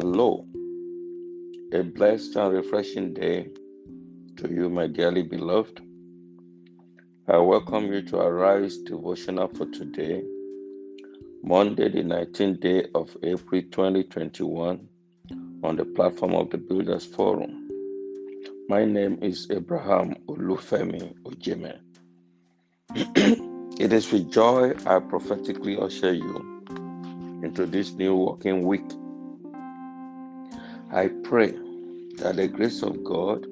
Hello, a blessed and refreshing day to you, my dearly beloved. I welcome you to Arise devotional for today, Monday, the 19th day of April 2021, on the platform of the Builders Forum. My name is Abraham Olufemi Ojeme. it is with joy I prophetically usher you into this new working week. I pray that the grace of God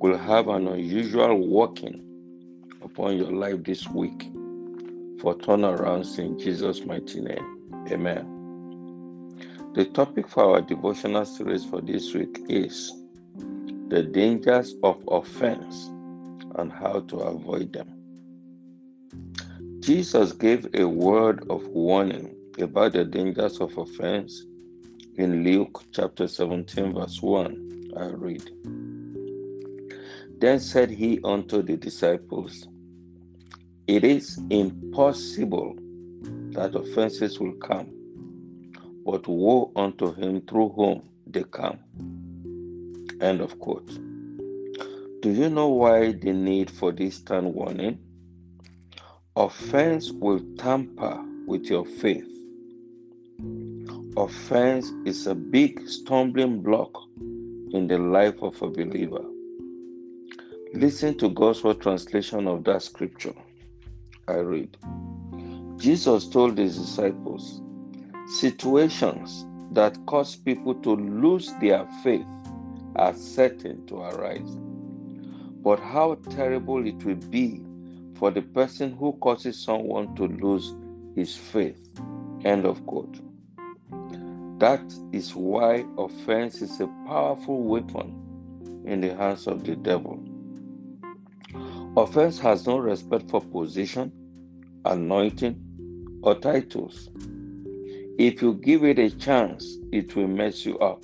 will have an unusual working upon your life this week for turnarounds in Jesus' mighty name. Amen. The topic for our devotional series for this week is the dangers of offense and how to avoid them. Jesus gave a word of warning about the dangers of offense in Luke chapter 17, verse 1. I read. Then said he unto the disciples, It is impossible that offenses will come, but woe unto him through whom they come. End of quote. Do you know why the need for this stern warning? Offense will tamper with your faith Offense is a big stumbling block in the life of a believer. Listen to word translation of that scripture. I read. Jesus told his disciples, situations that cause people to lose their faith are certain to arise. But how terrible it will be for the person who causes someone to lose his faith. End of quote. That is why offense is a powerful weapon in the hands of the devil. Offense has no respect for position, anointing, or titles. If you give it a chance, it will mess you up.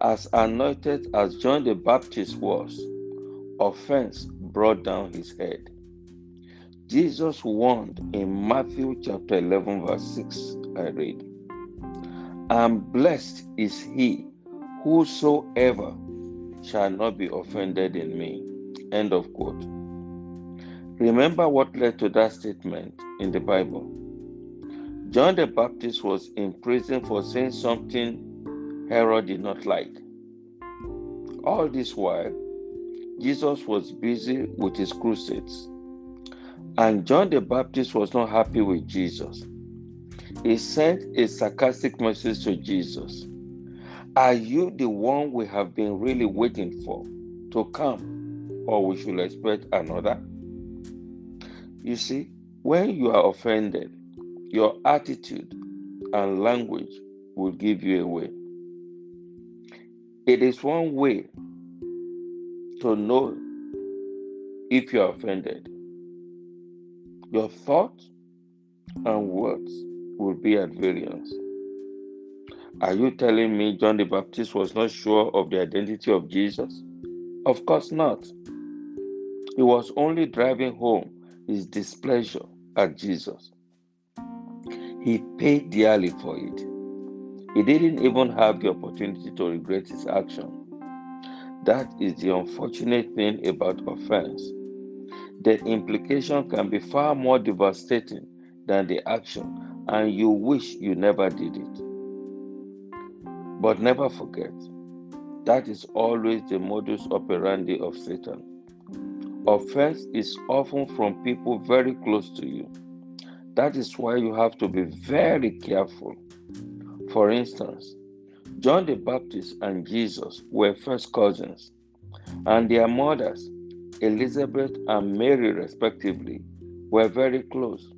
As anointed as John the Baptist was, offense brought down his head. Jesus warned in Matthew chapter 11, verse 6. I read, and blessed is he whosoever shall not be offended in me. End of quote. Remember what led to that statement in the Bible. John the Baptist was in prison for saying something Herod did not like. All this while, Jesus was busy with his crusades. And John the Baptist was not happy with Jesus he sent a sarcastic message to Jesus Are you the one we have been really waiting for to come, or we should expect another? You see, when you are offended, your attitude and language will give you away. It is one way to know if you are offended. Your thoughts and words will be at variance. Are you telling me John the Baptist was not sure of the identity of Jesus? Of course not. He was only driving home his displeasure at Jesus. He paid dearly for it. He didn't even have the opportunity to regret his action. That is the unfortunate thing about offense. The implication can be far more devastating than the action and you wish you never did it. But never forget, that is always the modus operandi of Satan. Offense is often from people very close to you. That is why you have to be very careful. For instance, John the Baptist and Jesus were first cousins, and their mothers, Elizabeth and Mary, respectively, were very close.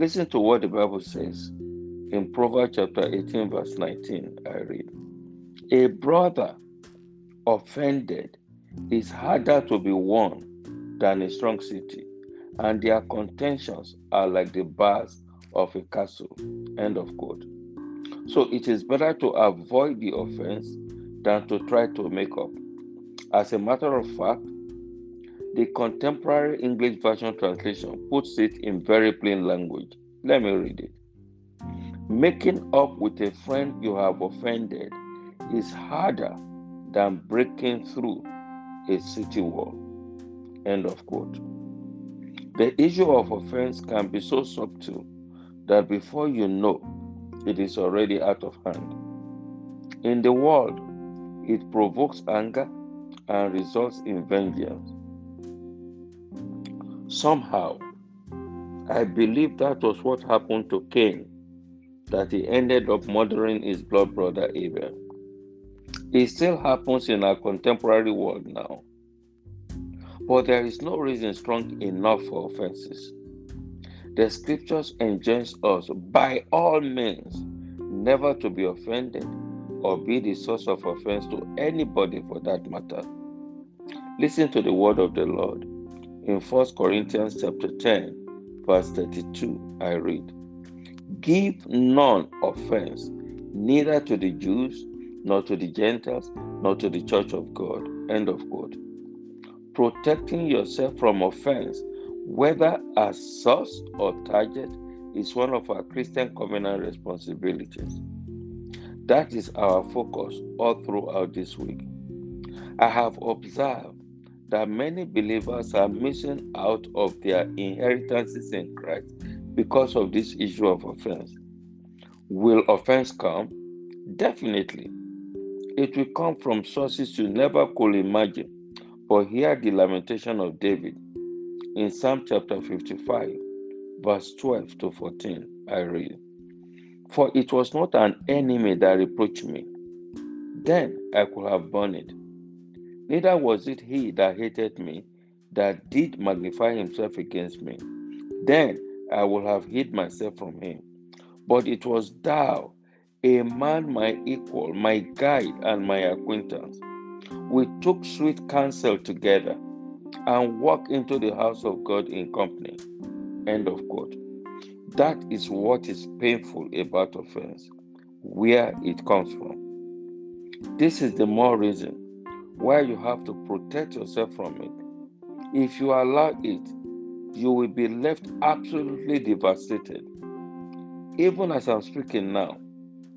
Listen to what the Bible says in Proverbs chapter 18, verse 19. I read, A brother offended is harder to be won than a strong city, and their contentions are like the bars of a castle. End of quote. So it is better to avoid the offense than to try to make up. As a matter of fact, the contemporary English Version translation puts it in very plain language. Let me read it. Making up with a friend you have offended is harder than breaking through a city wall. End of quote. The issue of offense can be so subtle that before you know, it is already out of hand. In the world, it provokes anger and results in vengeance. Somehow, I believe that was what happened to Cain, that he ended up murdering his blood brother Abel. It still happens in our contemporary world now. But there is no reason strong enough for offenses. The scriptures enjoins us by all means never to be offended or be the source of offense to anybody for that matter. Listen to the word of the Lord. In 1 Corinthians chapter 10, verse 32, I read, Give none offense, neither to the Jews, nor to the Gentiles, nor to the church of God. End of quote. Protecting yourself from offense, whether as source or target, is one of our Christian covenant responsibilities. That is our focus all throughout this week. I have observed that many believers are missing out of their inheritances in Christ because of this issue of offense. Will offense come? Definitely. It will come from sources you never could imagine. But hear the lamentation of David in Psalm chapter 55, verse 12 to 14. I read, For it was not an enemy that reproached me, then I could have borne it. Neither was it he that hated me that did magnify himself against me. Then I would have hid myself from him. But it was thou, a man my equal, my guide, and my acquaintance. We took sweet counsel together and walked into the house of God in company. End of quote. That is what is painful about offense, where it comes from. This is the more reason why you have to protect yourself from it. If you allow it, you will be left absolutely devastated. Even as I'm speaking now,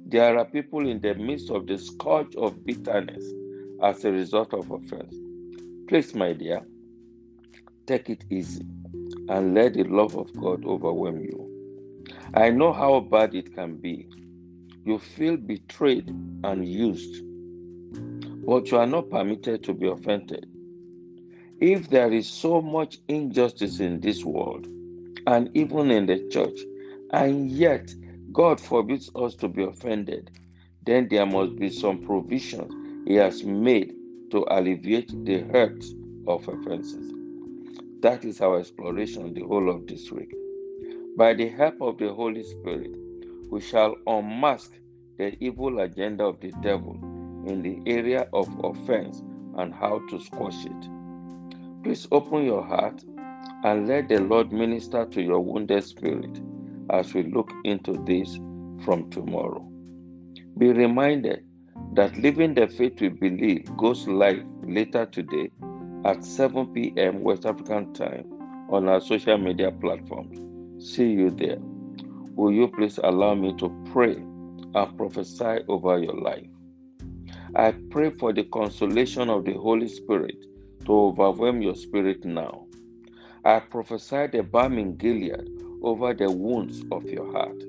there are people in the midst of the scourge of bitterness as a result of offense. Please, my dear, take it easy and let the love of God overwhelm you. I know how bad it can be. You feel betrayed and used, but you are not permitted to be offended. If there is so much injustice in this world and even in the church, and yet God forbids us to be offended, then there must be some provisions He has made to alleviate the hurt of offenses. That is our exploration the whole of this week. By the help of the Holy Spirit, we shall unmask the evil agenda of the devil in the area of offense and how to squash it. Please open your heart and let the Lord minister to your wounded spirit as we look into this from tomorrow. Be reminded that Living the Faith We Believe goes live later today at 7 p.m. West African time on our social media platforms. See you there. Will you please allow me to pray and prophesy over your life? I pray for the consolation of the Holy Spirit to overwhelm your spirit now. I prophesy the balm in Gilead over the wounds of your heart.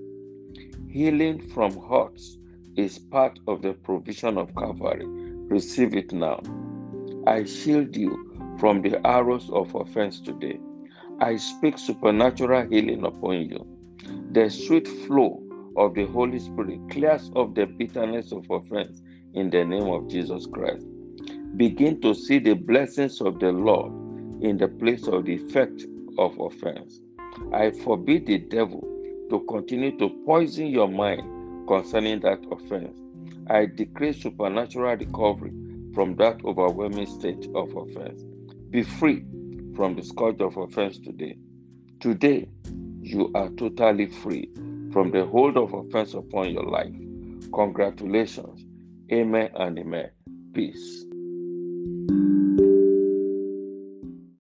Healing from hurts is part of the provision of Calvary. Receive it now. I shield you from the arrows of offense today. I speak supernatural healing upon you. The sweet flow of the Holy Spirit clears off the bitterness of offense in the name of Jesus Christ. Begin to see the blessings of the Lord in the place of the effect of offense. I forbid the devil to continue to poison your mind concerning that offense. I decree supernatural recovery from that overwhelming state of offense. Be free from the scourge of offense today. Today, you are totally free from the hold of offense upon your life. Congratulations. Amen and amen. Peace.